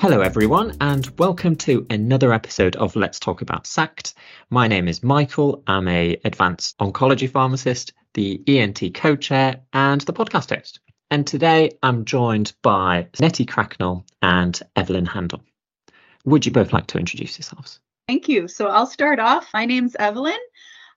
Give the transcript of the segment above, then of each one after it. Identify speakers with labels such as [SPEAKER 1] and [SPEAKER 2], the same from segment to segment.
[SPEAKER 1] Hello, everyone, and welcome to another episode of Let's Talk About SACT. My name is Michael. I'm a advanced oncology pharmacist, the ENT co-chair, and the podcast host. And today I'm joined by Netty Cracknell and Evelyn Handel. Would you both like to introduce yourselves?
[SPEAKER 2] Thank you. So I'll start off. My name's Evelyn.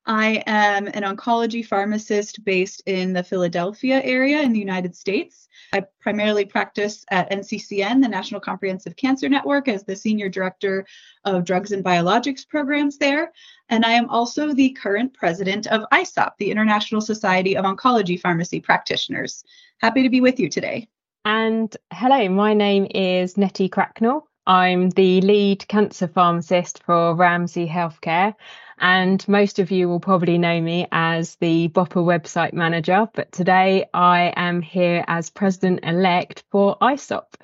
[SPEAKER 2] I am an oncology pharmacist based in the Philadelphia area in the United States. I primarily practice at NCCN, the National Comprehensive Cancer Network, as the Senior Director of Drugs and Biologics Programs there. And I am also the current president of ISOPP, the International Society of Oncology Pharmacy Practitioners. Happy to be with you today.
[SPEAKER 3] And hello, my name is Netty Cracknell. I'm the lead cancer pharmacist for Ramsay Healthcare, and most of you will probably know me as the BOPA website manager. But today I am here as president elect for ISOPP,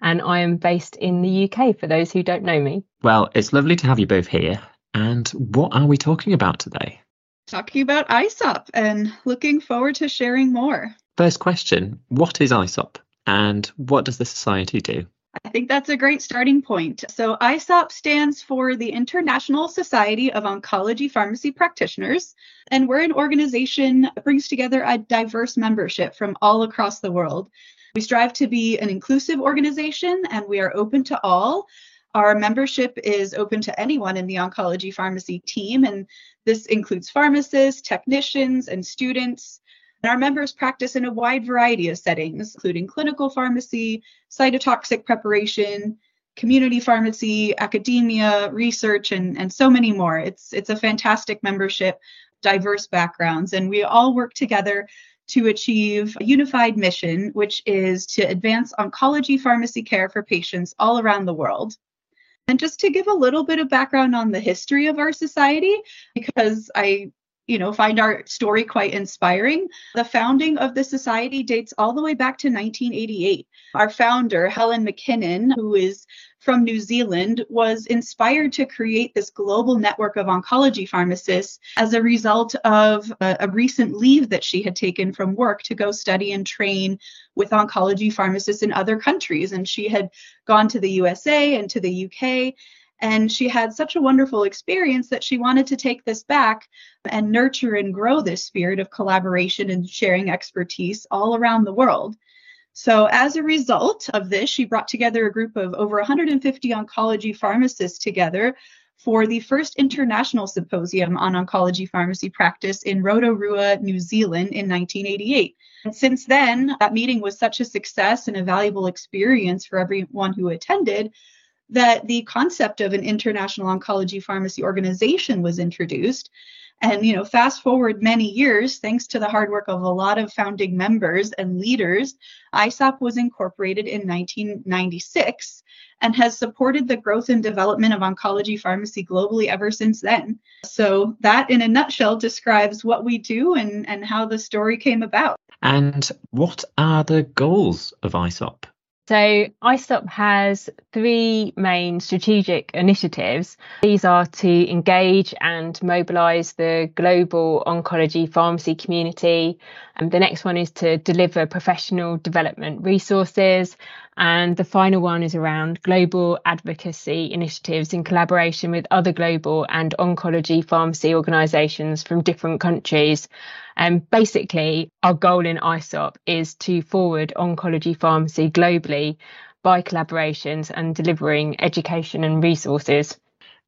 [SPEAKER 3] and I am based in the UK for those who don't know me.
[SPEAKER 1] Well, it's lovely to have you both here. And what are we talking about today?
[SPEAKER 2] Talking about ISOPP and looking forward to sharing more.
[SPEAKER 1] First question What is ISOPP and what does the society do?
[SPEAKER 2] I think that's a great starting point. So, ISOPP stands for the International Society of Oncology Pharmacy Practitioners, and we're an organization that brings together a diverse membership from all across the world. We strive to be an inclusive organization and we are open to all. Our membership is open to anyone in the oncology pharmacy team, and this includes pharmacists, technicians, and students. Our members practice in a wide variety of settings, including clinical pharmacy, cytotoxic preparation, community pharmacy, academia, research, and, and so many more. It's, it's a fantastic membership, diverse backgrounds, and we all work together to achieve a unified mission, which is to advance oncology pharmacy care for patients all around the world. And just to give a little bit of background on the history of our society, because I you know, find our story quite inspiring. The founding of the society dates all the way back to 1988. Our founder, Helen McKinnon, who is from New Zealand, was inspired to create this global network of oncology pharmacists as a result of a, a recent leave that she had taken from work to go study and train with oncology pharmacists in other countries. And she had gone to the USA and to the UK and she had such a wonderful experience that she wanted to take this back and nurture and grow this spirit of collaboration and sharing expertise all around the world. So, as a result of this, she brought together a group of over 150 oncology pharmacists together for the first international symposium on oncology pharmacy practice in Rotorua, New Zealand in 1988. And since then, that meeting was such a success and a valuable experience for everyone who attended that the concept of an international oncology pharmacy organization was introduced. And you know, fast forward many years, thanks to the hard work of a lot of founding members and leaders, ISOPP was incorporated in 1996 and has supported the growth and development of oncology pharmacy globally ever since then. So that in a nutshell describes what we do and, and how the story came about.
[SPEAKER 1] And what are the goals of ISOPP?
[SPEAKER 3] So ISOPP has three main strategic initiatives. These are to engage and mobilise the global oncology pharmacy community. And the next one is to deliver professional development resources. And the final one is around global advocacy initiatives in collaboration with other global and oncology pharmacy organisations from different countries. And basically, our goal in ISOPP is to forward oncology pharmacy globally by collaborations and delivering education and resources.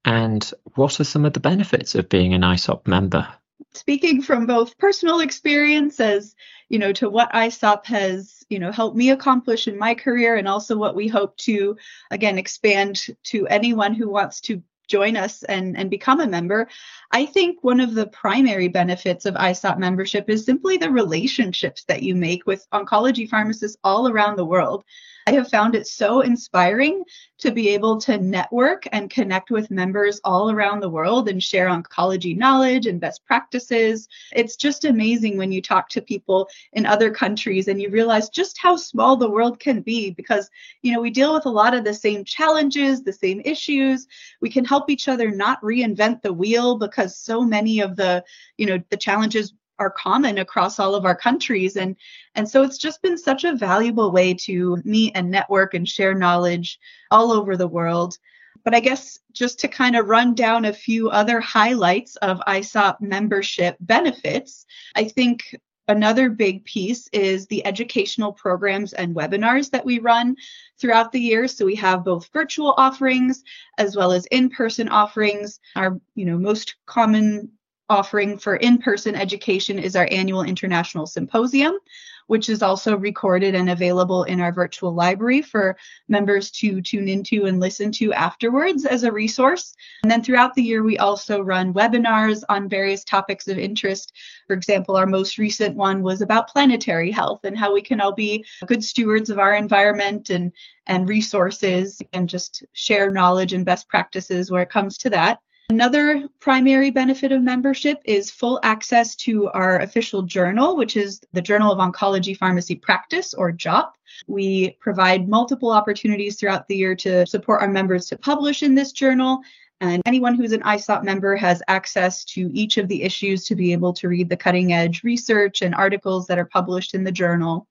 [SPEAKER 1] And what are some of the benefits of being an ISOPP member?
[SPEAKER 2] Speaking from both personal experience as, you know, to what ISOPP has, you know, helped me accomplish in my career and also what we hope to again expand to anyone who wants to join us and, and become a member, I think one of the primary benefits of ISOPP membership is simply the relationships that you make with oncology pharmacists all around the world. I have found it so inspiring to be able to network and connect with members all around the world and share oncology knowledge and best practices. It's just amazing when you talk to people in other countries and you realize just how small the world can be because, you know, we deal with a lot of the same challenges, the same issues. We can help each other not reinvent the wheel because so many of the, you know, the challenges are common across all of our countries. And and so it's just been such a valuable way to meet and network and share knowledge all over the world. But i guess just to kind of run down a few other highlights of ISOPP membership benefits i think another big piece is the educational programs and webinars that we run throughout the year. So we have both virtual offerings as well as in-person offerings. Our you know most common offering for in person education is our annual International Symposium, which is also recorded and available in our virtual library for members to tune into and listen to afterwards as a resource. And then throughout the year, we also run webinars on various topics of interest. For example, our most recent one was about planetary health and how we can all be good stewards of our environment and, and resources and just share knowledge and best practices where it comes to that. Another primary benefit of membership is full access to our official journal, which is the Journal of Oncology Pharmacy Practice, or JOP. We provide multiple opportunities throughout the year to support our members to publish in this journal. And anyone who's an ISOPP member has access to each of the issues to be able to read the cutting edge research and articles that are published in the journal.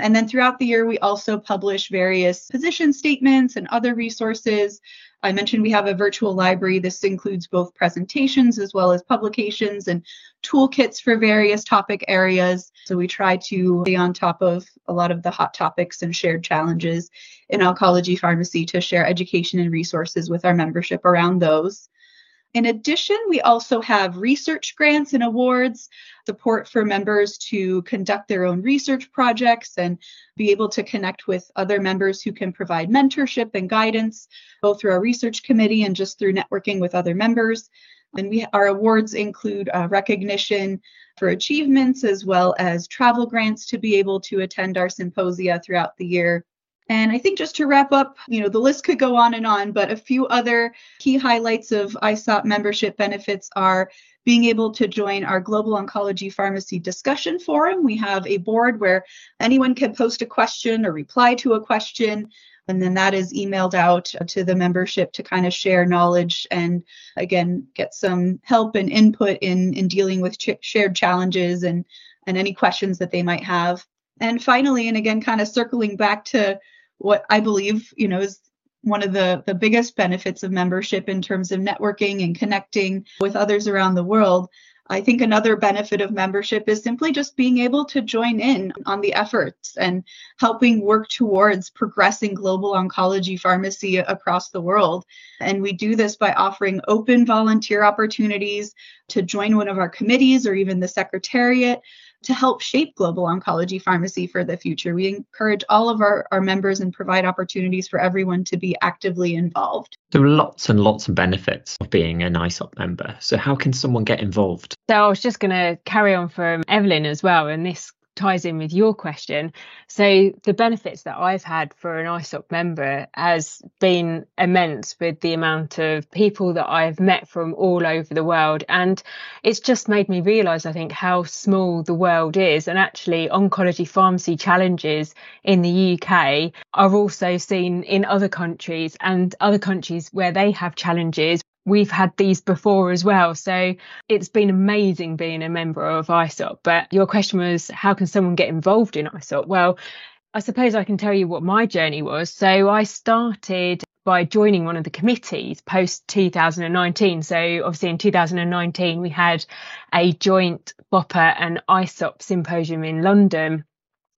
[SPEAKER 2] And then throughout the year, we also publish various position statements and other resources I mentioned we have a virtual library. This includes both presentations as well as publications and toolkits for various topic areas. So we try to be on top of a lot of the hot topics and shared challenges in oncology pharmacy to share education and resources with our membership around those. In addition, we also have research grants and awards, support for members to conduct their own research projects and be able to connect with other members who can provide mentorship and guidance, both through our research committee and just through networking with other members. And we, our awards include uh, recognition for achievements as well as travel grants to be able to attend our symposia throughout the year and I think just to wrap up, you know, the list could go on and on, but a few other key highlights of ISOPP membership benefits are being able to join our Global Oncology Pharmacy discussion forum. We have a board where anyone can post a question or reply to a question. And then that is emailed out to the membership to kind of share knowledge and again get some help and input in in dealing with ch- shared challenges and and any questions that they might have. And finally, and again, kind of circling back to what I believe, you know, is one of the, the biggest benefits of membership in terms of networking and connecting with others around the world. I think another benefit of membership is simply just being able to join in on the efforts and helping work towards progressing global oncology pharmacy across the world. And we do this by offering open volunteer opportunities to join one of our committees or even the secretariat to help shape global oncology pharmacy for the future. We encourage all of our, our members and provide opportunities for everyone to be actively involved.
[SPEAKER 1] There are lots and lots of benefits of being an ISOPP member. So, how can someone get involved?
[SPEAKER 3] So, I was just going to carry on from Evelyn as well. And this ties in with your question. So the benefits that I've had for an ISOPP member has been immense with the amount of people that I've met from all over the world. And it's just made me realise, I think, how small the world is. And actually, oncology pharmacy challenges in the UK are also seen in other countries and other countries where they have challenges we've had these before as well. So it's been amazing being a member of ISOPP. But your question was, how can someone get involved in ISOPP? Well, I suppose I can tell you what my journey was. So I started by joining one of the committees post 2019. So obviously in 2019 we had a joint BOPA and ISOPP symposium in London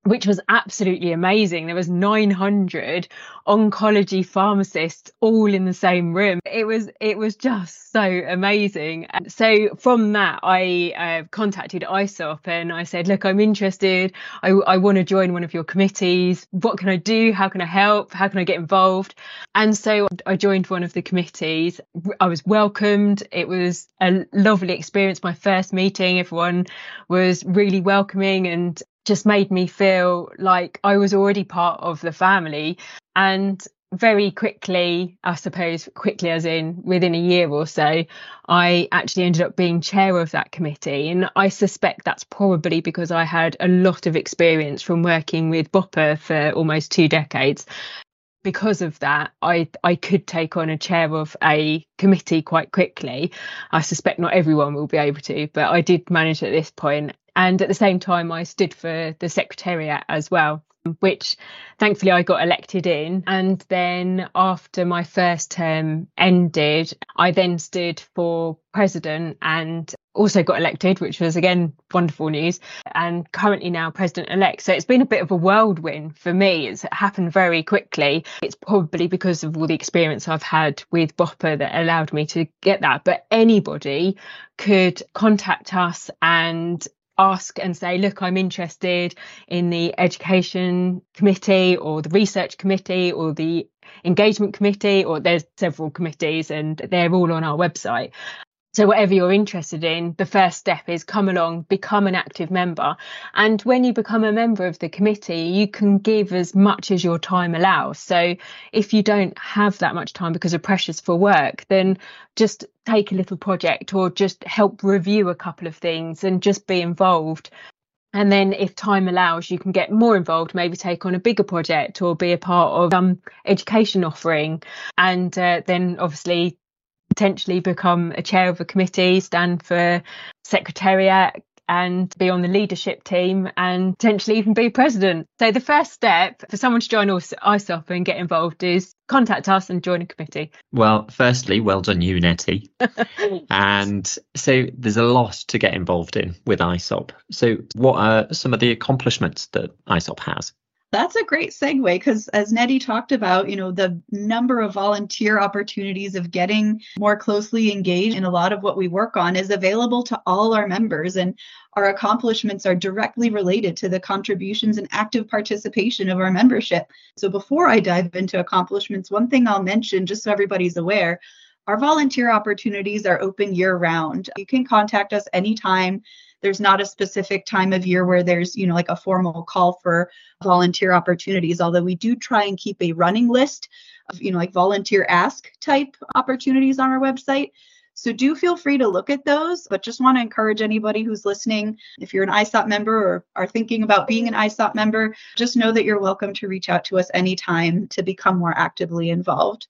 [SPEAKER 3] which was absolutely amazing. There was 900 oncology pharmacists all in the same room. It was it was just so amazing. So from that, I uh, contacted ISOPP and I said, "Look, I'm interested. I, I want to join one of your committees. What can I do? How can I help? How can I get involved?" And so I joined one of the committees. I was welcomed. It was a lovely experience. My first meeting, everyone was really welcoming and just made me feel like I was already part of the family. And very quickly, I suppose, quickly as in within a year or so, I actually ended up being chair of that committee. And I suspect that's probably because I had a lot of experience from working with BOPA for almost two decades. Because of that, I, I could take on a chair of a committee quite quickly. I suspect not everyone will be able to, but I did manage at this point And at the same time, I stood for the secretariat as well which thankfully I got elected in. And then after my first term ended, I then stood for president and also got elected, which was again wonderful news, and currently now president elect. So it's been a bit of a whirlwind for me. It's happened very quickly. It's probably because of all the experience I've had with BOPA that allowed me to get that. But anybody could contact us and ask and say, look, I'm interested in the education committee or the research committee or the engagement committee, or there's several committees and they're all on our website. So, whatever you're interested in, the first step is come along, become an active member. And when you become a member of the committee, you can give as much as your time allows. So, if you don't have that much time because of pressures for work, then just take a little project or just help review a couple of things and just be involved. And then, if time allows, you can get more involved, maybe take on a bigger project or be a part of some education offering. And uh, then, obviously, potentially become a chair of a committee, stand for secretariat, and be on the leadership team and potentially even be president. So the first step for someone to join ISOPP and get involved is contact us and join a committee.
[SPEAKER 1] Well, firstly, well done you, Netty. and so there's a lot to get involved in with ISOPP. So what are some of the accomplishments that ISOPP has?
[SPEAKER 2] That's a great segue because, as Netty talked about, you know, the number of volunteer opportunities of getting more closely engaged in a lot of what we work on is available to all our members. And our accomplishments are directly related to the contributions and active participation of our membership. So, before I dive into accomplishments, one thing I'll mention, just so everybody's aware, our volunteer opportunities are open year round. You can contact us anytime there's not a specific time of year where there's you know like a formal call for volunteer opportunities although we do try and keep a running list of you know like volunteer ask type opportunities on our website so do feel free to look at those, but just want to encourage anybody who's listening, if you're an ISOPP member or are thinking about being an ISOPP member, just know that you're welcome to reach out to us anytime to become more actively involved.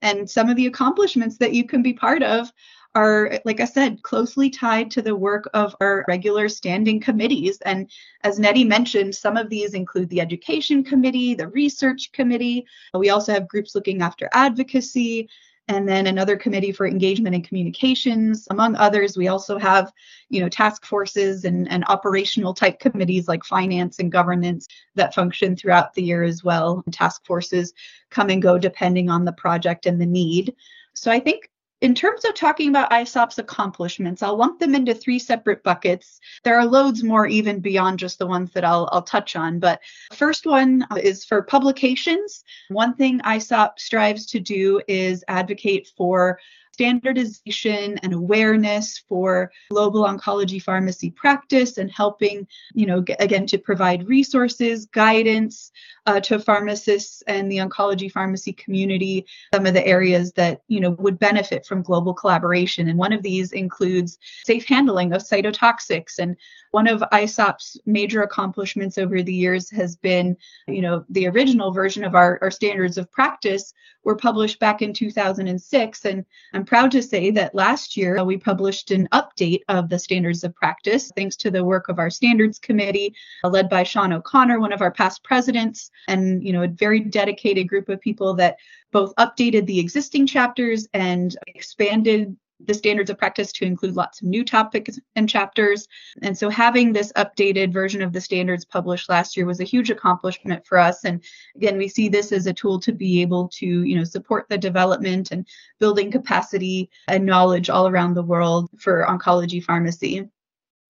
[SPEAKER 2] And some of the accomplishments that you can be part of are, like I said, closely tied to the work of our regular standing committees. And as Netty mentioned, some of these include the Education Committee, the Research Committee. We also have groups looking after advocacy, and then another committee for engagement and communications among others we also have you know task forces and, and operational type committees like finance and governance that function throughout the year as well task forces come and go depending on the project and the need so i think in terms of talking about ISOPP's accomplishments, I'll lump them into three separate buckets. There are loads more even beyond just the ones that I'll, I'll touch on. But first one is for publications. One thing ISOP strives to do is advocate for standardization and awareness for global oncology pharmacy practice and helping, you know, again, to provide resources, guidance uh, to pharmacists and the oncology pharmacy community, some of the areas that, you know, would benefit from global collaboration. And one of these includes safe handling of cytotoxics. And one of ISOPP's major accomplishments over the years has been, you know, the original version of our, our standards of practice were published back in 2006. And I'm proud to say that last year we published an update of the standards of practice, thanks to the work of our standards committee, led by Sean O'Connor, one of our past presidents, and you know, a very dedicated group of people that both updated the existing chapters and expanded the standards of practice to include lots of new topics and chapters. And so having this updated version of the standards published last year was a huge accomplishment for us. And again, we see this as a tool to be able to, you know, support the development and building capacity and knowledge all around the world for oncology pharmacy.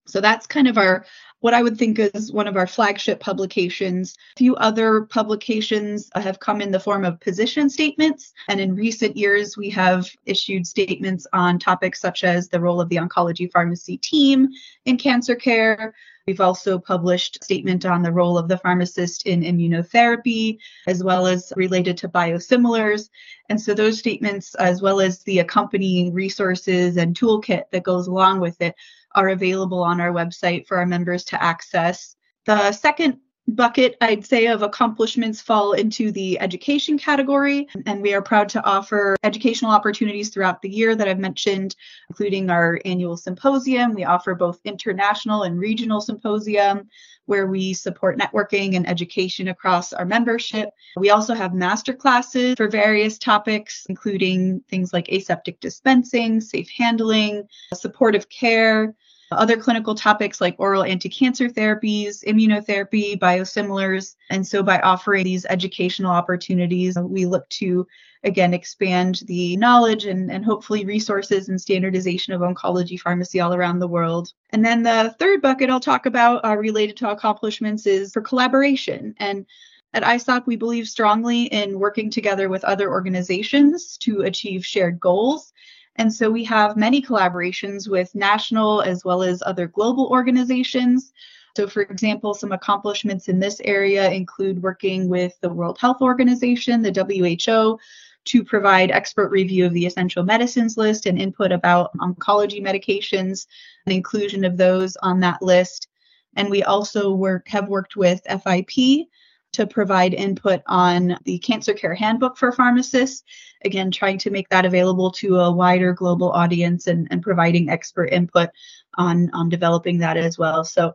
[SPEAKER 2] So that's kind of our what I would think is one of our flagship publications. A few other publications have come in the form of position statements. And in recent years, we have issued statements on topics such as the role of the oncology pharmacy team in cancer care. We've also published a statement on the role of the pharmacist in immunotherapy, as well as related to biosimilars. And so those statements, as well as the accompanying resources and toolkit that goes along with it, are available on our website for our members to access. The second bucket, I'd say, of accomplishments fall into the education category. And we are proud to offer educational opportunities throughout the year that I've mentioned, including our annual symposium. We offer both international and regional symposium where we support networking and education across our membership. We also have master classes for various topics, including things like aseptic dispensing, safe handling, supportive care, other clinical topics like oral anti-cancer therapies, immunotherapy, biosimilars. And so by offering these educational opportunities, we look to again expand the knowledge and, and hopefully resources and standardization of oncology pharmacy all around the world. And then the third bucket I'll talk about uh, related to accomplishments is for collaboration. And at ISOPP, we believe strongly in working together with other organizations to achieve shared goals. And so we have many collaborations with national as well as other global organizations. So, for example, some accomplishments in this area include working with the World Health Organization, the WHO, to provide expert review of the essential medicines list and input about oncology medications and inclusion of those on that list. And we also work have worked with FIP to provide input on the Cancer Care Handbook for pharmacists. Again, trying to make that available to a wider global audience and, and providing expert input on, on developing that as well. So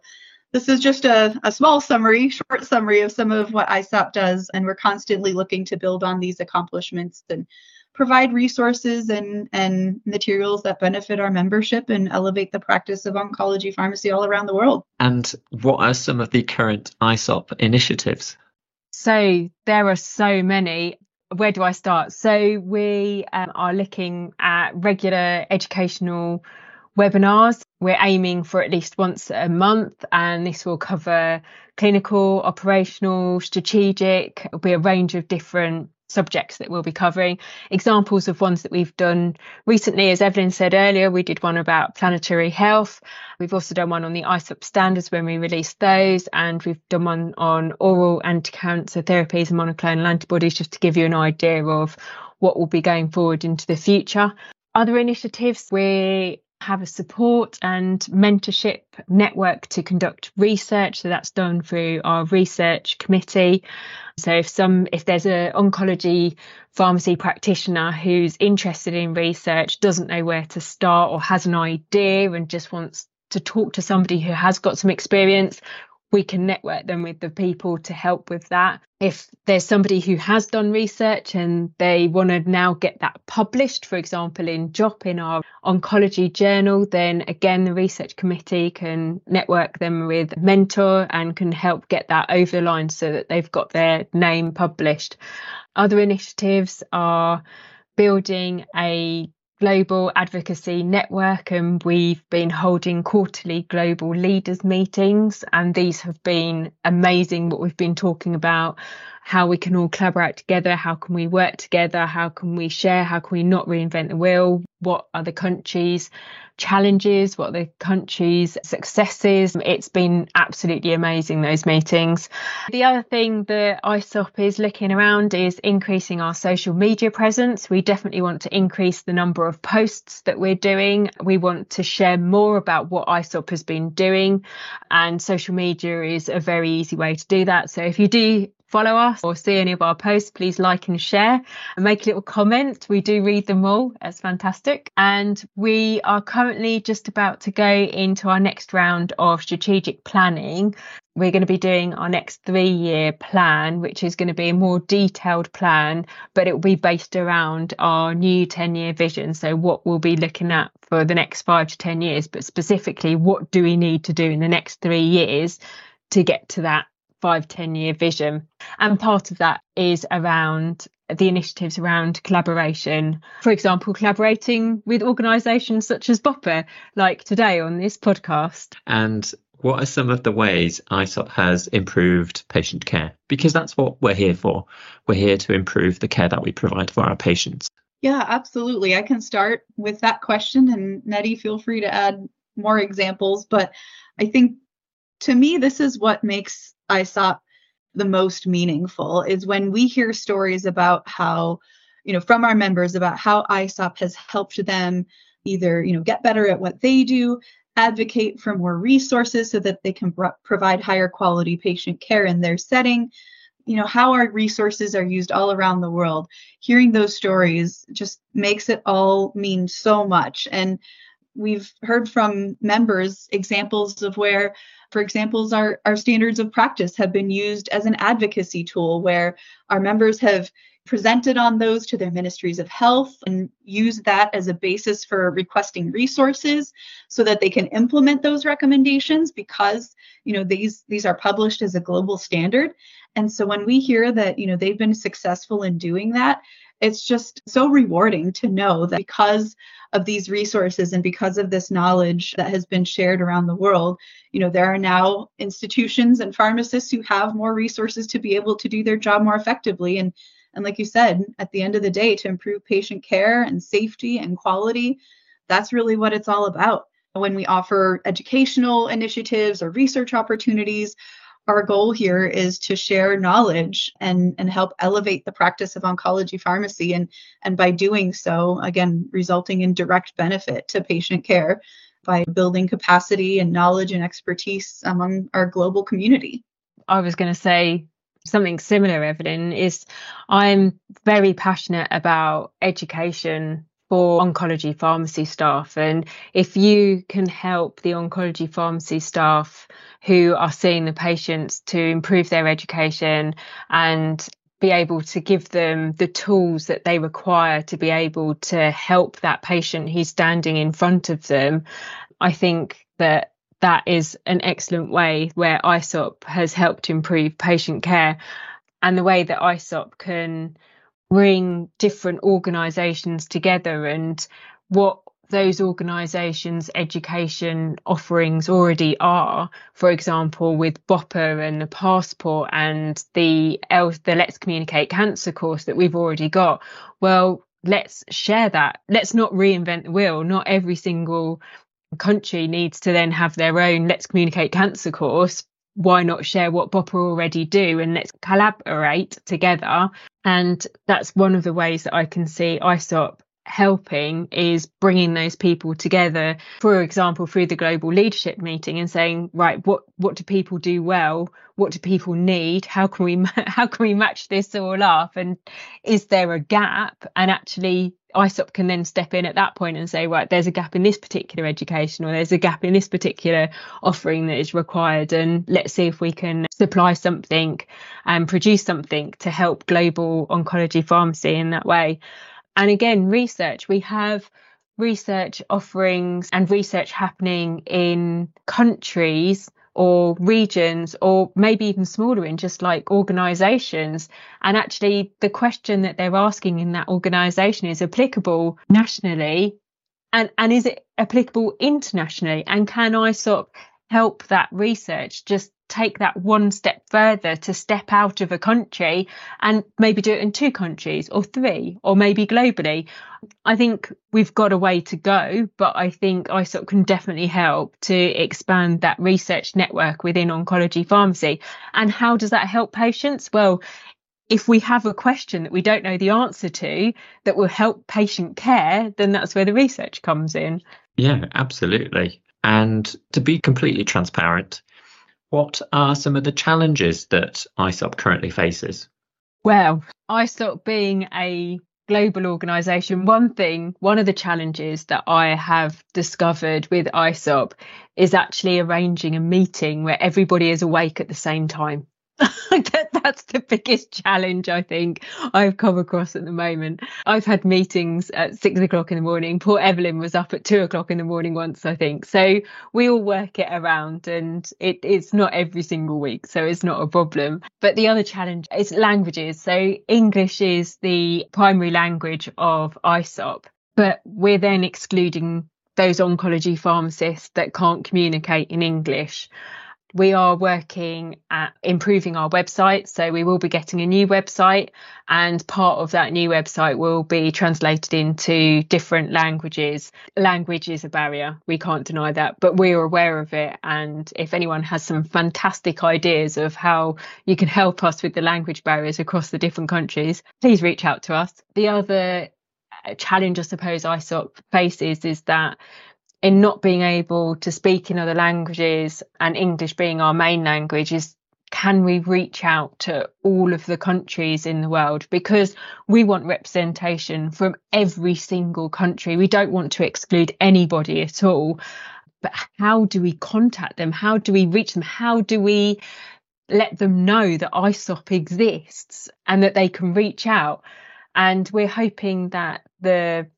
[SPEAKER 2] this is just a, a small summary, short summary of some of what ISOPP does, and we're constantly looking to build on these accomplishments and provide resources and, and materials that benefit our membership and elevate the practice of oncology pharmacy all around the world.
[SPEAKER 1] And what are some of the current ISOPP initiatives?
[SPEAKER 3] So there are so many. Where do I start? So we um, are looking at regular educational webinars. We're aiming for at least once a month, and this will cover clinical, operational, strategic. It'll be a range of different subjects that we'll be covering. Examples of ones that we've done recently, as Evelyn said earlier, we did one about planetary health. We've also done one on the ISOPP standards when we released those, and we've done one on oral anti-cancer therapies and monoclonal antibodies, just to give you an idea of what will be going forward into the future. Other initiatives, we have a support and mentorship network to conduct research. So that's done through our research committee. So if some if there's an oncology pharmacy practitioner who's interested in research, doesn't know where to start or has an idea and just wants to talk to somebody who has got some experience, we can network them with the people to help with that. If there's somebody who has done research and they want to now get that published, for example, in JOP in our oncology journal, then again, the research committee can network them with mentor and can help get that over the line so that they've got their name published. Other initiatives are building a global advocacy network and we've been holding quarterly global leaders meetings and these have been amazing what we've been talking about how we can all collaborate together how can we work together how can we share how can we not reinvent the wheel what other countries challenges, what the country's successes. It's been absolutely amazing, those meetings. The other thing that ISOPP is looking around is increasing our social media presence. We definitely want to increase the number of posts that we're doing. We want to share more about what ISOPP has been doing, and social media is a very easy way to do that. So if you do follow us or see any of our posts, please like and share and make a little comment. We do read them all. It's fantastic. And we are currently just about to go into our next round of strategic planning. We're going to be doing our next three year plan, which is going to be a more detailed plan, but it will be based around our new 10 year vision. So, what we'll be looking at for the next five to 10 years, but specifically, what do we need to do in the next three years to get to that five, 10 year vision. And part of that is around the initiatives around collaboration. For example, collaborating with organisations such as BOPA, like today on this podcast.
[SPEAKER 1] And what are some of the ways ISOPP has improved patient care? Because that's what we're here for. We're here to improve the care that we provide for our patients.
[SPEAKER 2] Yeah, absolutely. I can start with that question, and Netty, feel free to add more examples. But I think to me, this is what makes ISOPP the most meaningful is when we hear stories about how, you know, from our members about how ISOPP has helped them either, you know, get better at what they do advocate for more resources so that they can provide higher quality patient care in their setting. You know how our resources are used all around the world. Hearing those stories just makes it all mean so much. And we've heard from members examples of where for examples our, our standards of practice have been used as an advocacy tool where our members have presented on those to their ministries of health and use that as a basis for requesting resources so that they can implement those recommendations because you know these these are published as a global standard and so when we hear that you know they've been successful in doing that it's just so rewarding to know that because of these resources and because of this knowledge that has been shared around the world you know there are now institutions and pharmacists who have more resources to be able to do their job more effectively and and like you said, at the end of the day, to improve patient care and safety and quality, that's really what it's all about. When we offer educational initiatives or research opportunities, our goal here is to share knowledge and, and help elevate the practice of oncology pharmacy and, and by doing so, again, resulting in direct benefit to patient care by building capacity and knowledge and expertise among our global community.
[SPEAKER 3] I was going to say something similar, Evelyn, is I'm very passionate about education for oncology pharmacy staff. And if you can help the oncology pharmacy staff who are seeing the patients to improve their education and be able to give them the tools that they require to be able to help that patient who's standing in front of them, I think that that is an excellent way where ISOPP has helped improve patient care and the way that ISOPP can bring different organisations together and what those organisations' education offerings already are. For example, with BOPA and the passport and the the Let's Communicate Cancer course that we've already got. Well, let's share that. Let's not reinvent the wheel. Not every single country needs to then have their own Let's Communicate Cancer course, why not share what BOPA already do and let's collaborate together? And that's one of the ways that I can see ISOPP helping is bringing those people together for example through the global leadership meeting and saying right what what do people do well? What do people need? How can we how can we match this all up? And is there a gap? And actually ISOPP can then step in at that point and say, right, there's a gap in this particular education or there's a gap in this particular offering that is required. And let's see if we can supply something and produce something to help global oncology pharmacy in that way. And again, research, we have research offerings and research happening in countries or regions or maybe even smaller in just like organizations. And actually the question that they're asking in that organization is applicable nationally and and is it applicable internationally? And can ISOPP help that research just take that one step further to step out of a country and maybe do it in two countries or three or maybe globally. I think we've got a way to go, but I think ISOPP can definitely help to expand that research network within oncology pharmacy. And how does that help patients? Well, if we have a question that we don't know the answer to that will help patient care, then that's where the research comes in.
[SPEAKER 1] Yeah, absolutely. And to be completely transparent, what are some of the challenges that ISOPP currently faces?
[SPEAKER 3] Well, ISOPP being a global organization, one thing, one of the challenges that I have discovered with ISOPP is actually arranging a meeting where everybody is awake at the same time. That's the biggest challenge I think I've come across at the moment. I've had meetings at six o'clock in the morning. Poor Evelyn was up at two o'clock in the morning once, I think. So we all work it around and it, it's not every single week. So it's not a problem. But the other challenge is languages. So English is the primary language of ISOPP, but we're then excluding those oncology pharmacists that can't communicate in English we are working at improving our website. So we will be getting a new website, and part of that new website will be translated into different languages. Language is a barrier, we can't deny that, but we're aware of it. And if anyone has some fantastic ideas of how you can help us with the language barriers across the different countries, please reach out to us. The other uh, challenge, I suppose, ISOPP faces is that in not being able to speak in other languages and English being our main language is can we reach out to all of the countries in the world? Because we want representation from every single country. We don't want to exclude anybody at all. But how do we contact them? How do we reach them? How do we let them know that ISOPP exists and that they can reach out? And we're hoping that the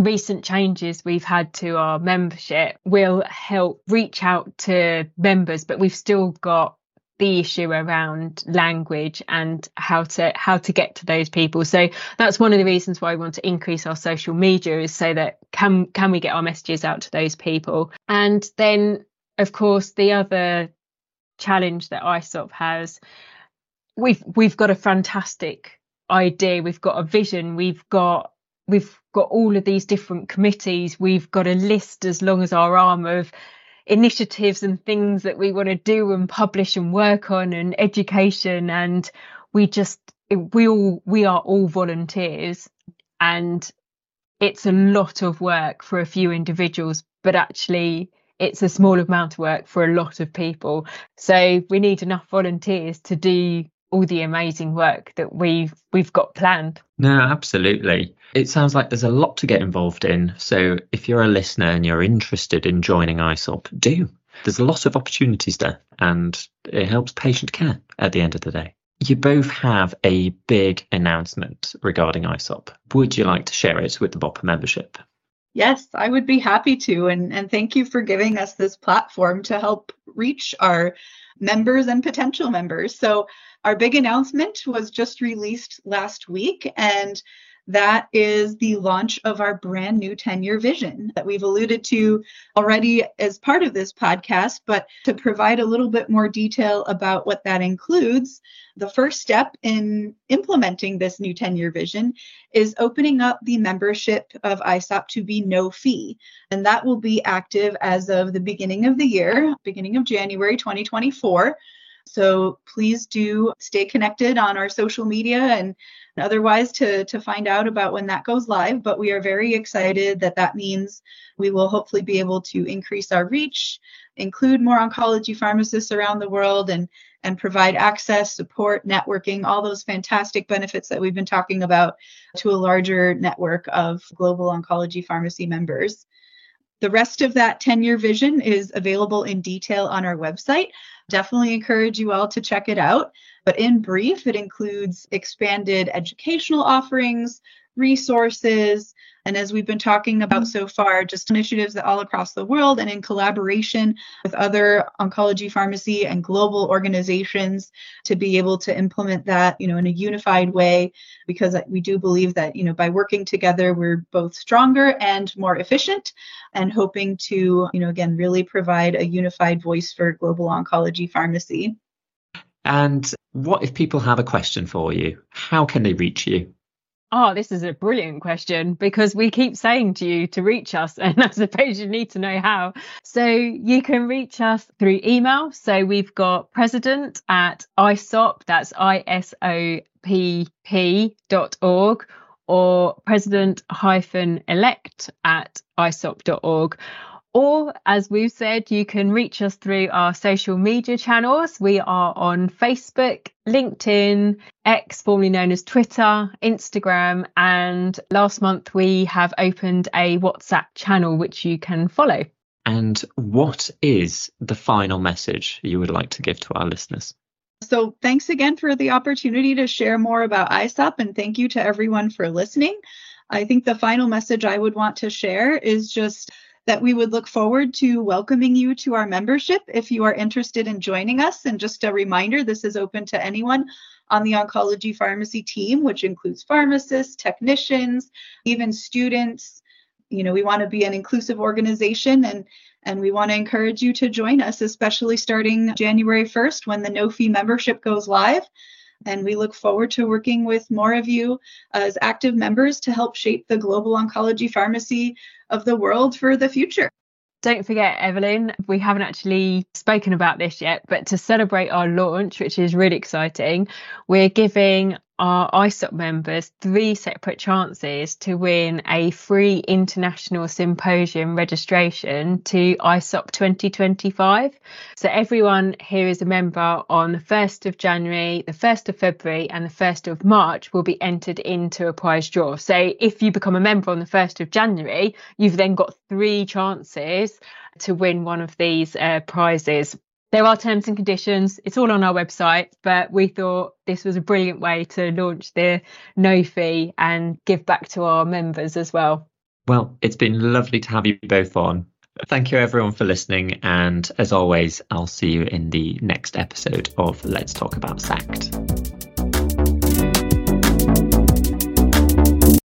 [SPEAKER 3] recent changes we've had to our membership will help reach out to members but we've still got the issue around language and how to how to get to those people. So that's one of the reasons why we want to increase our social media is so that can can we get our messages out to those people? And then of course the other challenge that ISOPP has we've we've got a fantastic idea. We've got a vision. We've got we've got all of these different committees. We've got a list as long as our arm of initiatives and things that we want to do and publish and work on and education. And we just we all we are all volunteers. And it's a lot of work for a few individuals but actually it's a small amount of work for a lot of people. So we need enough volunteers to do all the amazing work that we've we've got planned.
[SPEAKER 1] No, absolutely. It sounds like there's a lot to get involved in. So if you're a listener and you're interested in joining ISOPP, do. There's a lot of opportunities there and it helps patient care at the end of the day. You both have a big announcement regarding ISOPP. Would you like to share it with the BOPA membership?
[SPEAKER 2] Yes, I would be happy to. And, and thank you for giving us this platform to help reach our members and potential members. So our big announcement was just released last week, and that is the launch of our brand new 10 year vision that we've alluded to already as part of this podcast. But to provide a little bit more detail about what that includes, the first step in implementing this new 10 year vision is opening up the membership of ISOPP to be no fee. And that will be active as of the beginning of the year, beginning of January 2024. So please do stay connected on our social media and otherwise to, to find out about when that goes live. But we are very excited that that means we will hopefully be able to increase our reach, include more oncology pharmacists around the world, and, and provide access, support, networking, all those fantastic benefits that we've been talking about to a larger network of global oncology pharmacy members. The rest of that 10 year vision is available in detail on our website. Definitely encourage you all to check it out. But in brief, it includes expanded educational offerings, resources, and as we've been talking about mm-hmm. so far, just initiatives that all across the world and in collaboration with other oncology pharmacy and global organizations to be able to implement that, you know, in a unified way, because we do believe that, you know, by working together, we're both stronger and more efficient and hoping to, you know, again, really provide a unified voice for global oncology pharmacy.
[SPEAKER 1] And what if people have a question for you? How can they reach you?
[SPEAKER 3] Oh, this is a brilliant question because we keep saying to you to reach us, and I suppose you need to know how. So you can reach us through email. So we've got president at isopp, that's I S O P P dot org, or president hyphen elect at isopp.org. Or, as we've said, you can reach us through our social media channels. We are on Facebook, LinkedIn, X, formerly known as Twitter, Instagram, and last month we have opened a WhatsApp channel which you can follow.
[SPEAKER 1] And what is the final message you would like to give to our listeners?
[SPEAKER 2] So, thanks again for the opportunity to share more about ISOPP, and thank you to everyone for listening. I think the final message I would want to share is just that we would look forward to welcoming you to our membership if you are interested in joining us. And just a reminder this is open to anyone on the oncology pharmacy team, which includes pharmacists, technicians, even students. You know, we want to be an inclusive organization and and we want to encourage you to join us, especially starting January 1st when the no fee membership goes live. And we look forward to working with more of you as active members to help shape the global oncology pharmacy of the world for the future.
[SPEAKER 3] Don't forget, Evelyn, we haven't actually spoken about this yet, but to celebrate our launch, which is really exciting, we're giving our ISOPP members three separate chances to win a free international symposium registration to ISOPP 2025. So everyone here is a member on the 1st of January, the 1st of February, and the 1st of March will be entered into a prize draw. So if you become a member on the 1st of January, you've then got three chances to win one of these uh, prizes. There are terms and conditions. It's all on our website, but we thought this was a brilliant way to launch the no fee and give back to our members as well.
[SPEAKER 1] Well, it's been lovely to have you both on. Thank you, everyone, for listening. And as always, I'll see you in the next episode of Let's Talk About SACT.